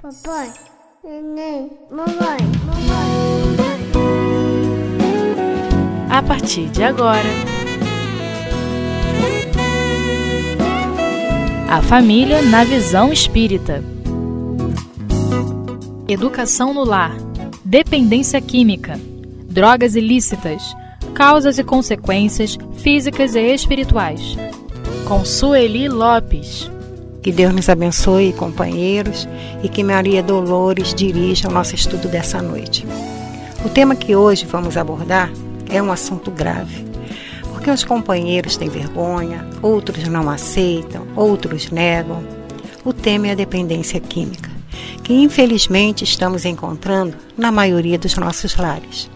Papai, neném, mamãe, mamãe. A partir de agora, a família na visão espírita. Educação no lar, dependência química, drogas ilícitas, causas e consequências físicas e espirituais. Com Sueli Lopes. Que Deus nos abençoe, companheiros, e que Maria Dolores dirija o nosso estudo dessa noite. O tema que hoje vamos abordar é um assunto grave, porque os companheiros têm vergonha, outros não aceitam, outros negam. O tema é a dependência química, que infelizmente estamos encontrando na maioria dos nossos lares.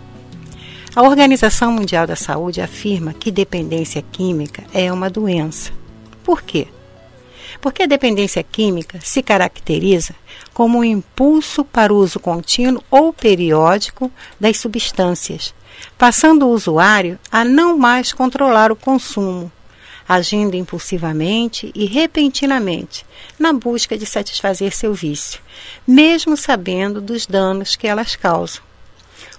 A Organização Mundial da Saúde afirma que dependência química é uma doença. Por quê? Porque a dependência química se caracteriza como um impulso para o uso contínuo ou periódico das substâncias, passando o usuário a não mais controlar o consumo, agindo impulsivamente e repentinamente na busca de satisfazer seu vício, mesmo sabendo dos danos que elas causam.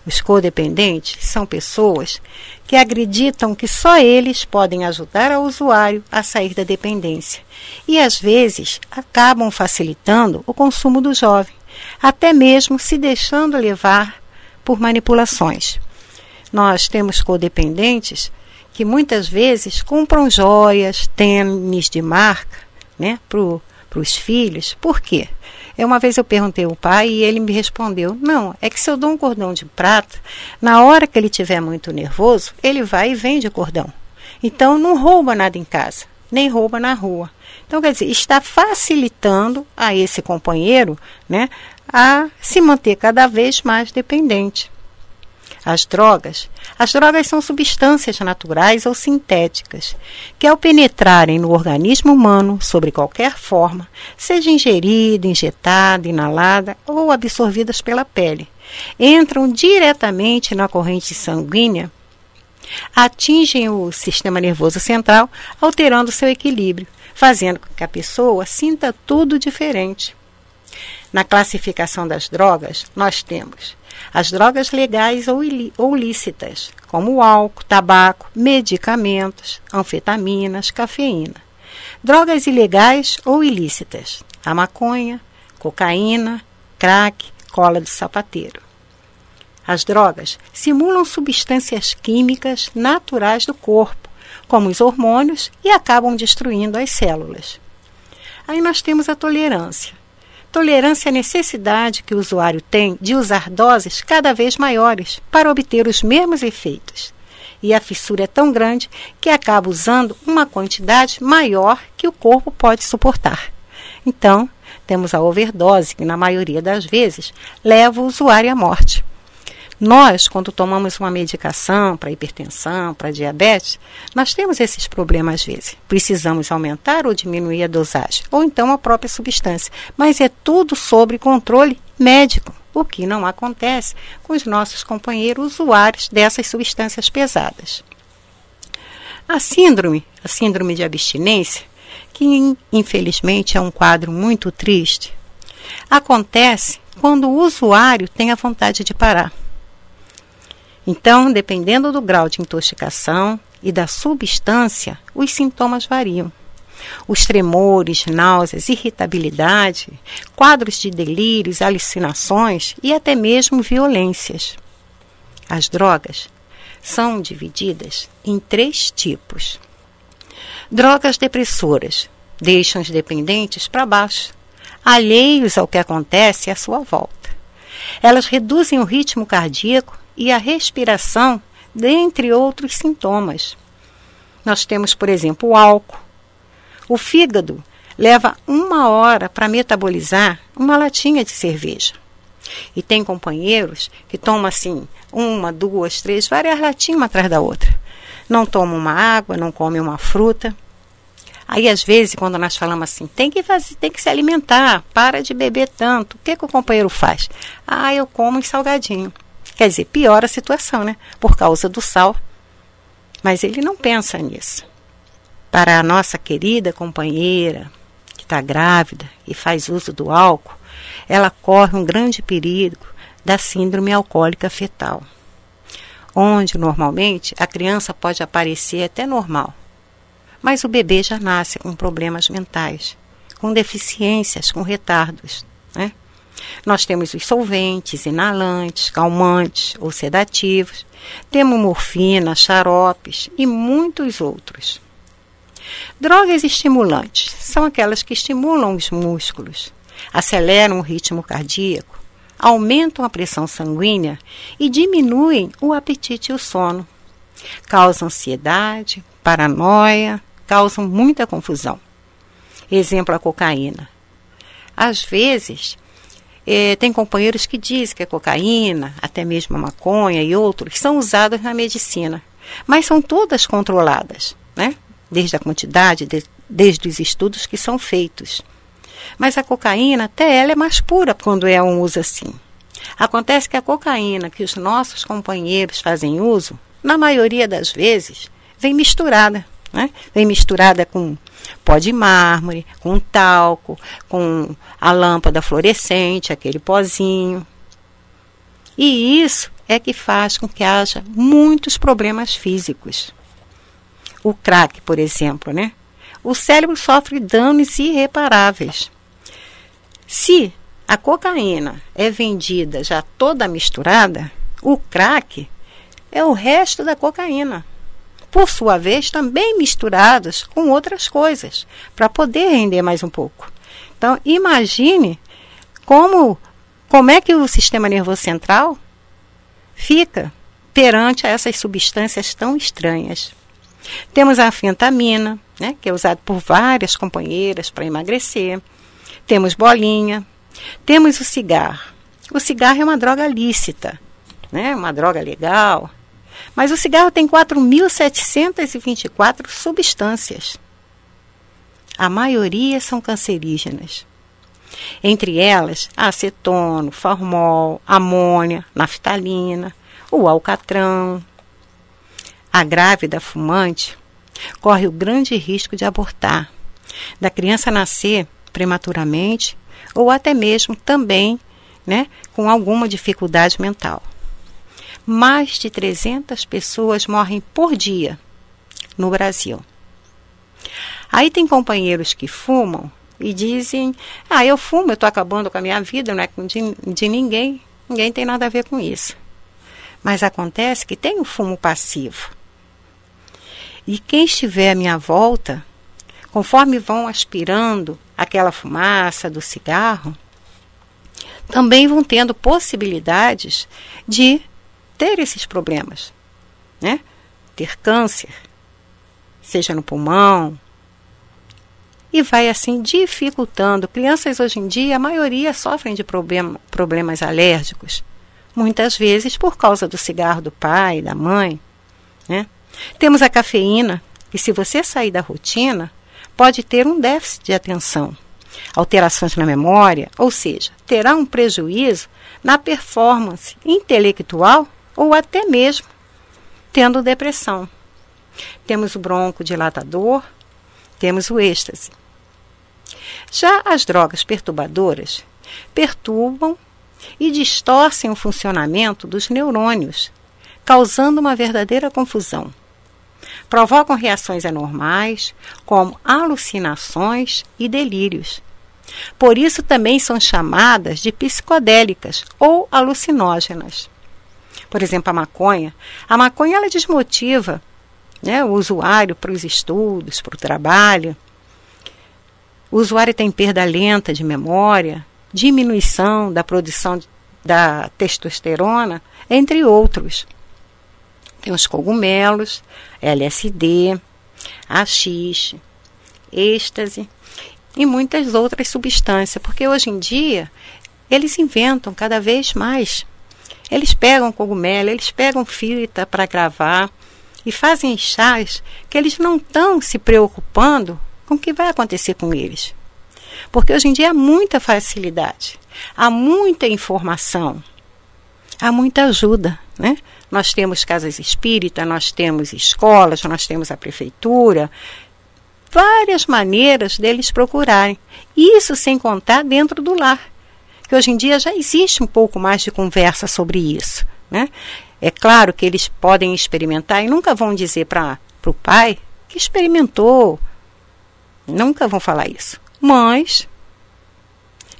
Os codependentes são pessoas que acreditam que só eles podem ajudar o usuário a sair da dependência e, às vezes, acabam facilitando o consumo do jovem, até mesmo se deixando levar por manipulações. Nós temos codependentes que muitas vezes compram joias, tênis de marca né, para os filhos. Por quê? Uma vez eu perguntei ao pai e ele me respondeu: Não, é que se eu dou um cordão de prata, na hora que ele estiver muito nervoso, ele vai e vende o cordão. Então não rouba nada em casa, nem rouba na rua. Então, quer dizer, está facilitando a esse companheiro né, a se manter cada vez mais dependente. As drogas. As drogas são substâncias naturais ou sintéticas que, ao penetrarem no organismo humano sobre qualquer forma, seja ingerida, injetada, inalada ou absorvidas pela pele, entram diretamente na corrente sanguínea, atingem o sistema nervoso central, alterando seu equilíbrio, fazendo com que a pessoa sinta tudo diferente. Na classificação das drogas, nós temos as drogas legais ou, ou lícitas, como álcool, tabaco, medicamentos, anfetaminas, cafeína. Drogas ilegais ou ilícitas, a maconha, cocaína, crack, cola de sapateiro. As drogas simulam substâncias químicas naturais do corpo, como os hormônios, e acabam destruindo as células. Aí nós temos a tolerância. Tolerância à necessidade que o usuário tem de usar doses cada vez maiores para obter os mesmos efeitos. E a fissura é tão grande que acaba usando uma quantidade maior que o corpo pode suportar. Então, temos a overdose, que na maioria das vezes leva o usuário à morte. Nós, quando tomamos uma medicação para hipertensão, para diabetes, nós temos esses problemas às vezes. Precisamos aumentar ou diminuir a dosagem, ou então a própria substância. Mas é tudo sobre controle médico, o que não acontece com os nossos companheiros usuários dessas substâncias pesadas. A síndrome, a síndrome de abstinência, que infelizmente é um quadro muito triste, acontece quando o usuário tem a vontade de parar então, dependendo do grau de intoxicação e da substância, os sintomas variam. Os tremores, náuseas, irritabilidade, quadros de delírios, alucinações e até mesmo violências. As drogas são divididas em três tipos. Drogas depressoras deixam os dependentes para baixo, alheios ao que acontece à sua volta. Elas reduzem o ritmo cardíaco e a respiração, dentre outros sintomas. Nós temos, por exemplo, o álcool. O fígado leva uma hora para metabolizar uma latinha de cerveja. E tem companheiros que tomam assim, uma, duas, três, várias latinhas uma atrás da outra. Não tomam uma água, não comem uma fruta. Aí, às vezes, quando nós falamos assim, tem que fazer, tem que se alimentar, para de beber tanto. O que, que o companheiro faz? Ah, eu como um salgadinho. Quer dizer, piora a situação, né? Por causa do sal. Mas ele não pensa nisso. Para a nossa querida companheira que está grávida e faz uso do álcool, ela corre um grande perigo da síndrome alcoólica fetal, onde normalmente a criança pode aparecer até normal, mas o bebê já nasce com problemas mentais, com deficiências, com retardos. Né? Nós temos os solventes, inalantes, calmantes ou sedativos, temos morfina, xaropes e muitos outros. Drogas estimulantes são aquelas que estimulam os músculos, aceleram o ritmo cardíaco, aumentam a pressão sanguínea e diminuem o apetite e o sono. Causam ansiedade, paranoia, causam muita confusão. Exemplo, a cocaína. Às vezes, eh, tem companheiros que dizem que a cocaína, até mesmo a maconha e outros, são usados na medicina, mas são todas controladas, né? desde a quantidade, de, desde os estudos que são feitos. Mas a cocaína, até ela é mais pura quando é um uso assim. Acontece que a cocaína que os nossos companheiros fazem uso, na maioria das vezes, vem misturada. Né? Vem misturada com pó de mármore, com talco, com a lâmpada fluorescente, aquele pozinho. E isso é que faz com que haja muitos problemas físicos. O crack, por exemplo, né? O cérebro sofre danos irreparáveis. Se a cocaína é vendida já toda misturada, o crack é o resto da cocaína. Por sua vez, também misturados com outras coisas, para poder render mais um pouco. Então, imagine como, como é que o sistema nervoso central fica perante essas substâncias tão estranhas. Temos a anfetamina, né, que é usada por várias companheiras para emagrecer. Temos bolinha. Temos o cigarro. O cigarro é uma droga lícita, né, uma droga legal. Mas o cigarro tem 4.724 substâncias. A maioria são cancerígenas. Entre elas, acetono, formol, amônia, naftalina, o alcatrão, a grávida fumante corre o grande risco de abortar, da criança nascer prematuramente ou até mesmo também né, com alguma dificuldade mental. Mais de 300 pessoas morrem por dia no Brasil. Aí tem companheiros que fumam e dizem: Ah, eu fumo, eu estou acabando com a minha vida, não é de, de ninguém. Ninguém tem nada a ver com isso. Mas acontece que tem o fumo passivo. E quem estiver à minha volta, conforme vão aspirando aquela fumaça do cigarro, também vão tendo possibilidades de ter esses problemas, né? Ter câncer, seja no pulmão, e vai assim dificultando. Crianças hoje em dia, a maioria sofrem de problem problemas alérgicos, muitas vezes por causa do cigarro do pai, da mãe, né? Temos a cafeína, que se você sair da rotina, pode ter um déficit de atenção, alterações na memória, ou seja, terá um prejuízo na performance intelectual ou até mesmo tendo depressão. Temos o broncodilatador, temos o êxtase. Já as drogas perturbadoras perturbam e distorcem o funcionamento dos neurônios, causando uma verdadeira confusão provocam reações anormais, como alucinações e delírios. Por isso também são chamadas de psicodélicas ou alucinógenas. Por exemplo, a maconha. A maconha ela desmotiva né, o usuário para os estudos, para o trabalho. O usuário tem perda lenta de memória, diminuição da produção da testosterona, entre outros. Tem os cogumelos, LSD, AX, êxtase e muitas outras substâncias, porque hoje em dia eles inventam cada vez mais. Eles pegam cogumelo, eles pegam fita para gravar e fazem chás que eles não estão se preocupando com o que vai acontecer com eles. Porque hoje em dia há muita facilidade, há muita informação, há muita ajuda. Né? Nós temos casas espíritas, nós temos escolas, nós temos a prefeitura, várias maneiras deles procurarem. Isso sem contar dentro do lar, que hoje em dia já existe um pouco mais de conversa sobre isso. Né? É claro que eles podem experimentar e nunca vão dizer para o pai que experimentou. Nunca vão falar isso. Mas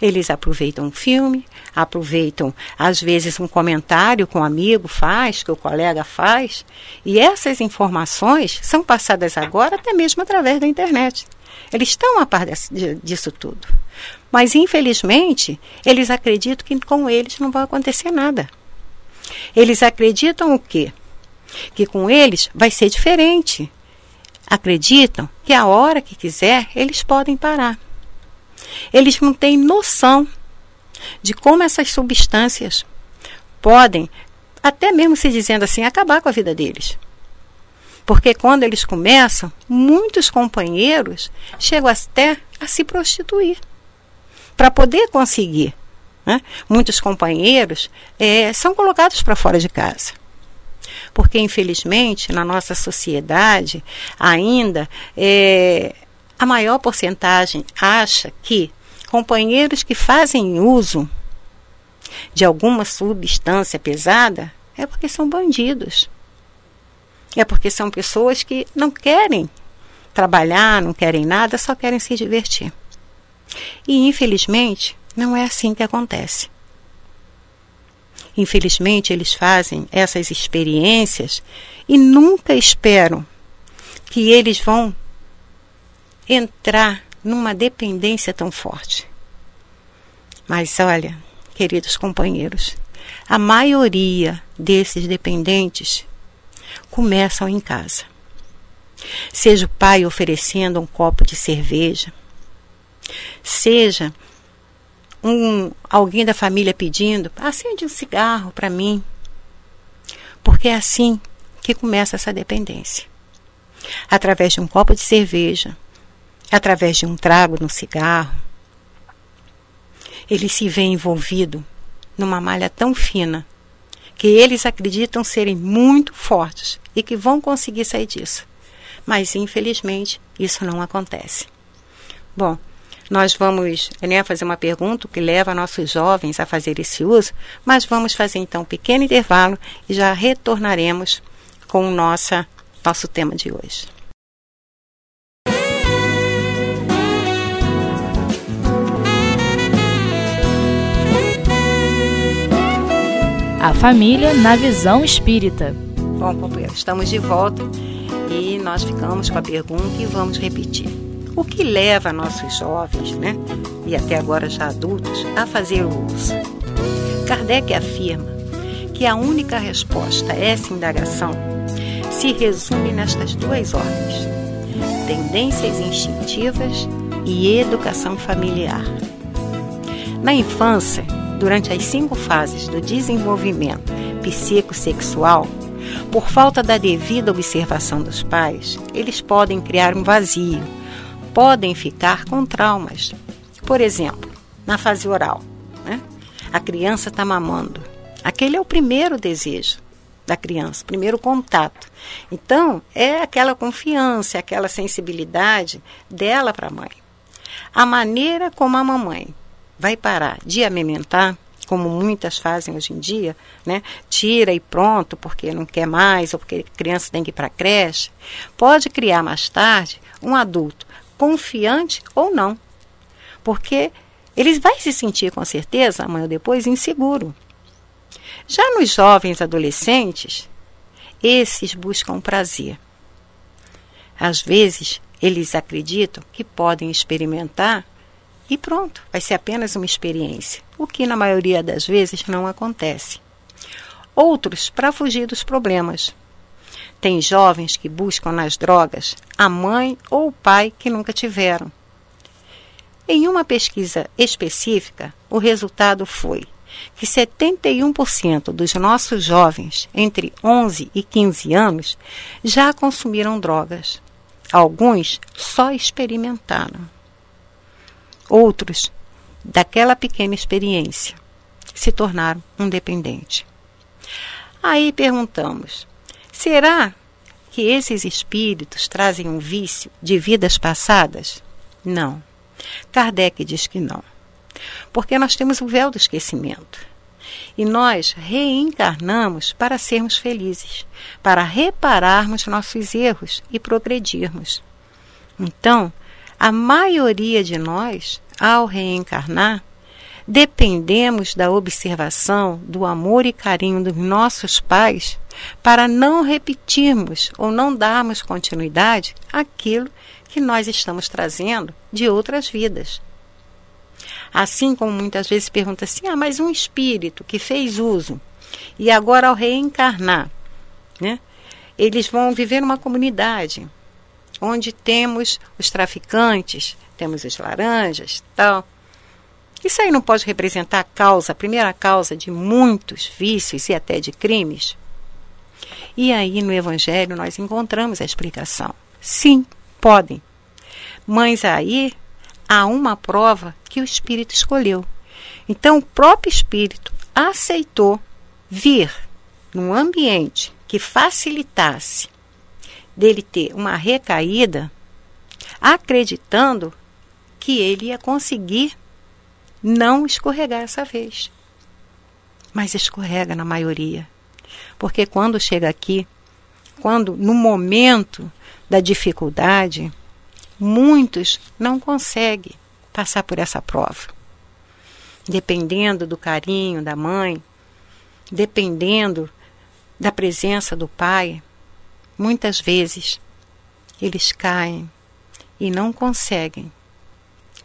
eles aproveitam um filme, aproveitam às vezes um comentário que um amigo faz, que o colega faz, e essas informações são passadas agora até mesmo através da internet. Eles estão a par disso tudo. Mas, infelizmente, eles acreditam que com eles não vai acontecer nada. Eles acreditam o quê? Que com eles vai ser diferente. Acreditam que a hora que quiser eles podem parar. Eles não têm noção de como essas substâncias podem, até mesmo se dizendo assim, acabar com a vida deles. Porque quando eles começam, muitos companheiros chegam até a se prostituir para poder conseguir. Né? Muitos companheiros é, são colocados para fora de casa. Porque, infelizmente, na nossa sociedade, ainda é, a maior porcentagem acha que companheiros que fazem uso de alguma substância pesada é porque são bandidos. É porque são pessoas que não querem trabalhar, não querem nada, só querem se divertir. E infelizmente, não é assim que acontece. Infelizmente, eles fazem essas experiências e nunca esperam que eles vão entrar numa dependência tão forte. Mas olha, queridos companheiros, a maioria desses dependentes começam em casa. Seja o pai oferecendo um copo de cerveja, seja um, alguém da família pedindo, acende um cigarro para mim. Porque é assim que começa essa dependência. Através de um copo de cerveja, através de um trago no cigarro, ele se vê envolvido numa malha tão fina que eles acreditam serem muito fortes e que vão conseguir sair disso. Mas infelizmente isso não acontece. Bom, nós vamos né, fazer uma pergunta que leva nossos jovens a fazer esse uso, mas vamos fazer então um pequeno intervalo e já retornaremos com nossa, nosso tema de hoje. A família na visão espírita. Bom, companheiro, estamos de volta e nós ficamos com a pergunta e vamos repetir. O que leva nossos jovens, né, e até agora já adultos, a fazer o uso? Kardec afirma que a única resposta a essa indagação se resume nestas duas ordens: tendências instintivas e educação familiar. Na infância, durante as cinco fases do desenvolvimento psicossexual, por falta da devida observação dos pais, eles podem criar um vazio, podem ficar com traumas. Por exemplo, na fase oral, né? a criança está mamando. Aquele é o primeiro desejo da criança, primeiro contato. Então, é aquela confiança, aquela sensibilidade dela para a mãe. A maneira como a mamãe vai parar de amamentar, como muitas fazem hoje em dia, né? Tira e pronto, porque não quer mais, ou porque a criança tem que ir para a creche, pode criar mais tarde um adulto confiante ou não. Porque ele vai se sentir com certeza, amanhã ou depois, inseguro. Já nos jovens adolescentes, esses buscam prazer. Às vezes, eles acreditam que podem experimentar e pronto, vai ser apenas uma experiência, o que na maioria das vezes não acontece. Outros para fugir dos problemas. Tem jovens que buscam nas drogas a mãe ou o pai que nunca tiveram. Em uma pesquisa específica, o resultado foi que 71% dos nossos jovens entre 11 e 15 anos já consumiram drogas. Alguns só experimentaram. Outros, daquela pequena experiência, se tornaram um dependente. Aí perguntamos: será que esses espíritos trazem um vício de vidas passadas? Não. Kardec diz que não. Porque nós temos o véu do esquecimento. E nós reencarnamos para sermos felizes, para repararmos nossos erros e progredirmos. Então, a maioria de nós, ao reencarnar, dependemos da observação, do amor e carinho dos nossos pais para não repetirmos ou não darmos continuidade àquilo que nós estamos trazendo de outras vidas. Assim como muitas vezes pergunta assim: ah, mas um espírito que fez uso e agora ao reencarnar, né, eles vão viver numa comunidade onde temos os traficantes, temos os laranjas, tal. Isso aí não pode representar a causa, a primeira causa de muitos vícios e até de crimes? E aí no Evangelho nós encontramos a explicação. Sim, podem. Mas aí há uma prova que o Espírito escolheu. Então o próprio Espírito aceitou vir num ambiente que facilitasse dele ter uma recaída, acreditando que ele ia conseguir não escorregar essa vez. Mas escorrega na maioria. Porque quando chega aqui, quando no momento da dificuldade, muitos não conseguem passar por essa prova. Dependendo do carinho da mãe, dependendo da presença do pai, muitas vezes eles caem e não conseguem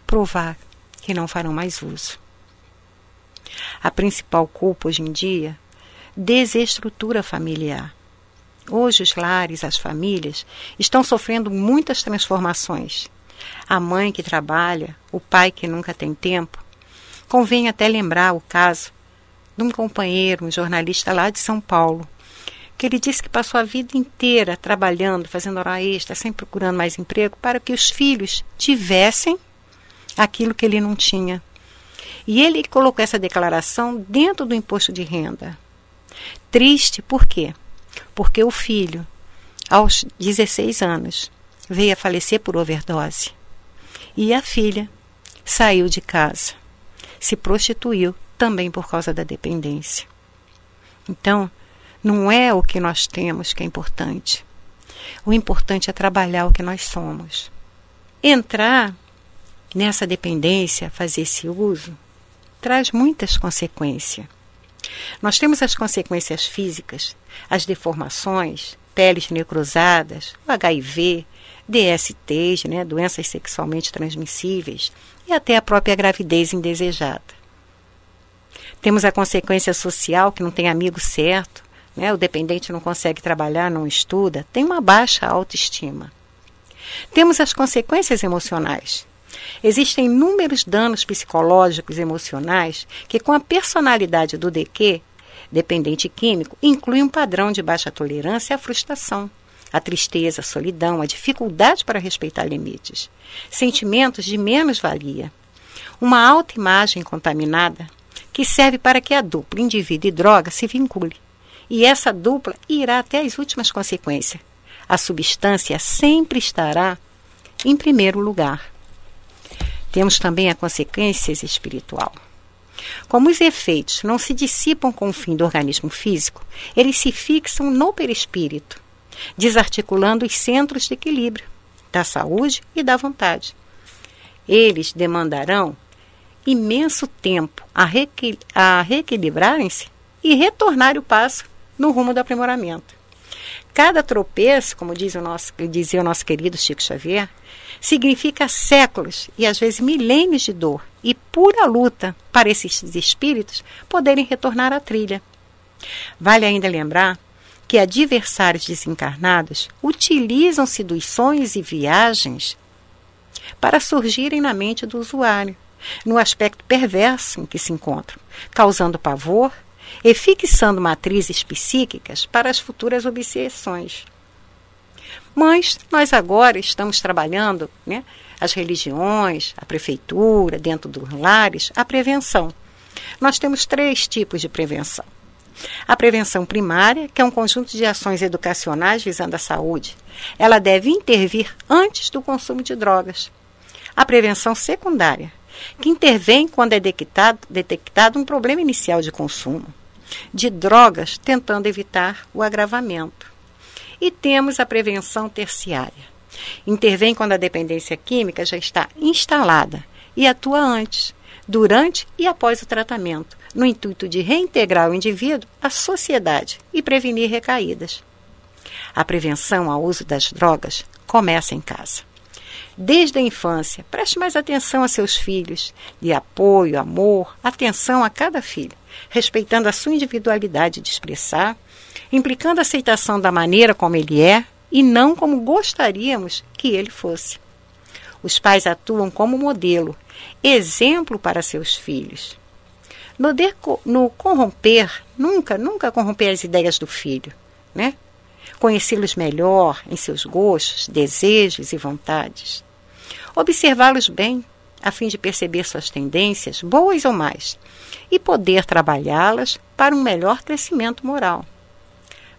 provar que não farão mais uso. A principal culpa hoje em dia desestrutura familiar. Hoje os lares, as famílias estão sofrendo muitas transformações. A mãe que trabalha, o pai que nunca tem tempo. Convém até lembrar o caso de um companheiro, um jornalista lá de São Paulo, que ele disse que passou a vida inteira trabalhando, fazendo hora extra, sempre procurando mais emprego, para que os filhos tivessem aquilo que ele não tinha. E ele colocou essa declaração dentro do imposto de renda. Triste por quê? Porque o filho, aos 16 anos, veio a falecer por overdose. E a filha saiu de casa, se prostituiu também por causa da dependência. Então, não é o que nós temos que é importante. O importante é trabalhar o que nós somos. Entrar nessa dependência, fazer esse uso, traz muitas consequências. Nós temos as consequências físicas, as deformações, peles necrosadas, o HIV, DSTs, né, doenças sexualmente transmissíveis, e até a própria gravidez indesejada. Temos a consequência social, que não tem amigo certo, né, o dependente não consegue trabalhar, não estuda, tem uma baixa autoestima. Temos as consequências emocionais, Existem inúmeros danos psicológicos e emocionais que, com a personalidade do DQ, dependente químico, incluem um padrão de baixa tolerância à frustração, a tristeza, a solidão, a dificuldade para respeitar limites, sentimentos de menos-valia, uma autoimagem contaminada que serve para que a dupla indivíduo e droga se vincule. E essa dupla irá até as últimas consequências. A substância sempre estará em primeiro lugar. Temos também a consequência espiritual. Como os efeitos não se dissipam com o fim do organismo físico, eles se fixam no perispírito, desarticulando os centros de equilíbrio da saúde e da vontade. Eles demandarão imenso tempo a, reequil a reequilibrarem-se e retornar o passo no rumo do aprimoramento. Cada tropeço, como diz o nosso, dizia o nosso querido Chico Xavier, significa séculos e às vezes milênios de dor e pura luta para esses espíritos poderem retornar à trilha. Vale ainda lembrar que adversários desencarnados utilizam-se dos sonhos e viagens para surgirem na mente do usuário, no aspecto perverso em que se encontram, causando pavor e fixando matrizes psíquicas para as futuras obsessões. Mas nós agora estamos trabalhando, né, as religiões, a prefeitura, dentro dos lares, a prevenção. Nós temos três tipos de prevenção. A prevenção primária, que é um conjunto de ações educacionais visando a saúde. Ela deve intervir antes do consumo de drogas. A prevenção secundária, que intervém quando é detectado, detectado um problema inicial de consumo, de drogas, tentando evitar o agravamento. E temos a prevenção terciária. Intervém quando a dependência química já está instalada e atua antes, durante e após o tratamento, no intuito de reintegrar o indivíduo à sociedade e prevenir recaídas. A prevenção ao uso das drogas começa em casa. Desde a infância, preste mais atenção a seus filhos, de apoio, amor, atenção a cada filho, respeitando a sua individualidade de expressar, implicando a aceitação da maneira como ele é e não como gostaríamos que ele fosse. Os pais atuam como modelo, exemplo para seus filhos. No, no corromper, nunca, nunca corromper as ideias do filho, né? Conhecê-los melhor em seus gostos, desejos e vontades. Observá-los bem, a fim de perceber suas tendências, boas ou mais, e poder trabalhá-las para um melhor crescimento moral.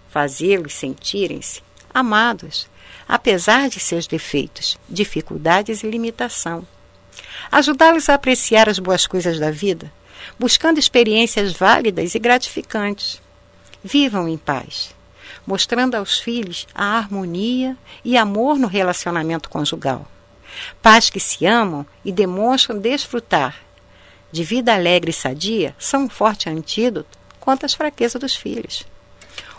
Fazê-los sentirem-se amados, apesar de seus defeitos, dificuldades e limitação. Ajudá-los a apreciar as boas coisas da vida, buscando experiências válidas e gratificantes. Vivam em paz, mostrando aos filhos a harmonia e amor no relacionamento conjugal. Pais que se amam e demonstram desfrutar de vida alegre e sadia são um forte antídoto contra as fraquezas dos filhos.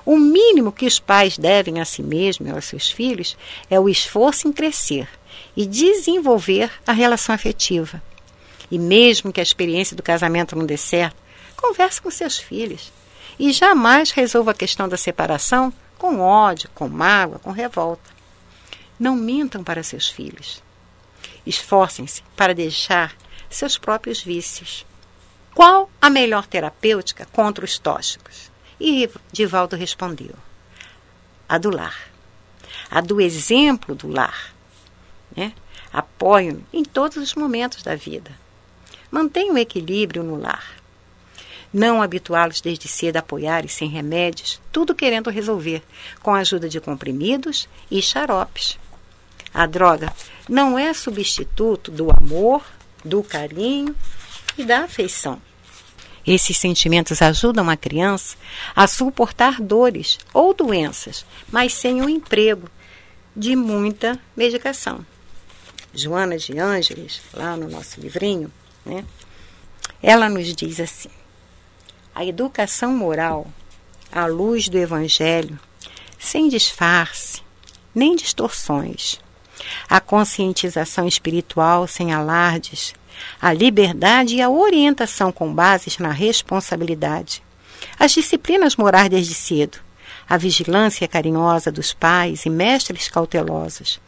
O mínimo que os pais devem a si mesmos e aos seus filhos é o esforço em crescer e desenvolver a relação afetiva. E mesmo que a experiência do casamento não dê certo, converse com seus filhos e jamais resolva a questão da separação com ódio, com mágoa, com revolta. Não mintam para seus filhos. Esforcem-se para deixar seus próprios vícios. Qual a melhor terapêutica contra os tóxicos? E Divaldo respondeu: A do lar. A do exemplo do lar. Né? Apoio em todos os momentos da vida. Mantenha o equilíbrio no lar. Não habituá-los desde cedo a apoiar e sem remédios, tudo querendo resolver, com a ajuda de comprimidos e xaropes. A droga não é substituto do amor, do carinho e da afeição. Esses sentimentos ajudam a criança a suportar dores ou doenças, mas sem o emprego de muita medicação. Joana de Ângeles, lá no nosso livrinho, né, ela nos diz assim: a educação moral, à luz do Evangelho, sem disfarce, nem distorções, a conscientização espiritual sem alardes, a liberdade e a orientação com bases na responsabilidade, as disciplinas morais desde cedo, a vigilância carinhosa dos pais e mestres cautelosos,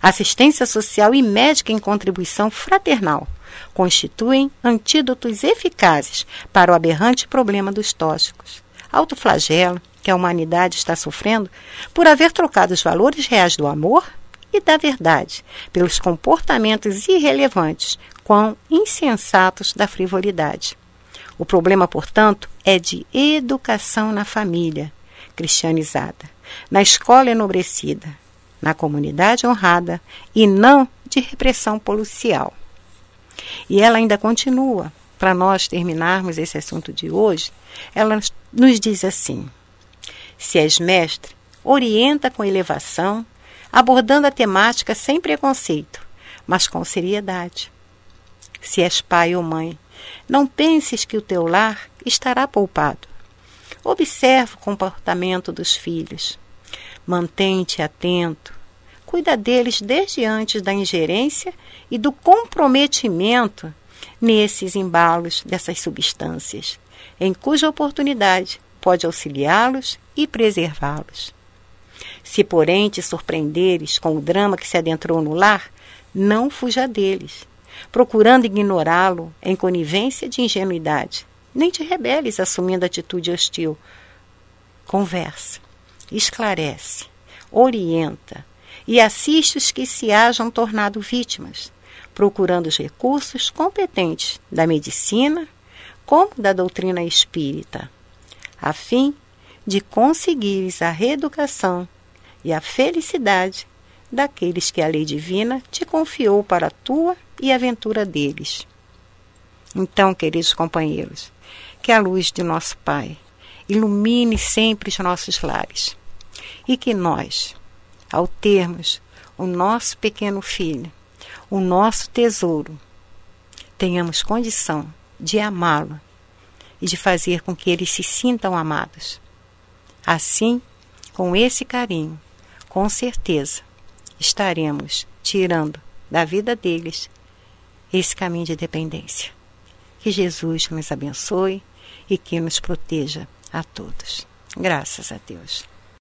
assistência social e médica em contribuição fraternal constituem antídotos eficazes para o aberrante problema dos tóxicos. Autoflagelo que a humanidade está sofrendo por haver trocado os valores reais do amor e da verdade pelos comportamentos irrelevantes quão insensatos da frivolidade. O problema, portanto, é de educação na família cristianizada, na escola enobrecida, na comunidade honrada e não de repressão policial. E ela ainda continua, para nós terminarmos esse assunto de hoje, ela nos diz assim: Se és mestre, orienta com elevação, abordando a temática sem preconceito, mas com seriedade se és pai ou mãe. Não penses que o teu lar estará poupado. Observa o comportamento dos filhos. Mantente atento. Cuida deles desde antes da ingerência e do comprometimento nesses embalos dessas substâncias, em cuja oportunidade pode auxiliá-los e preservá-los. Se, porém, te surpreenderes com o drama que se adentrou no lar, não fuja deles procurando ignorá-lo em conivência de ingenuidade. Nem te rebeles assumindo atitude hostil. Conversa, esclarece, orienta e assiste os que se hajam tornado vítimas, procurando os recursos competentes da medicina como da doutrina espírita, a fim de conseguires a reeducação e a felicidade daqueles que a lei divina te confiou para a tua e a aventura deles. Então, queridos companheiros, que a luz de nosso Pai ilumine sempre os nossos lares e que nós, ao termos o nosso pequeno filho, o nosso tesouro, tenhamos condição de amá-lo e de fazer com que eles se sintam amados. Assim, com esse carinho, com certeza, estaremos tirando da vida deles esse caminho de dependência. Que Jesus nos abençoe e que nos proteja a todos. Graças a Deus.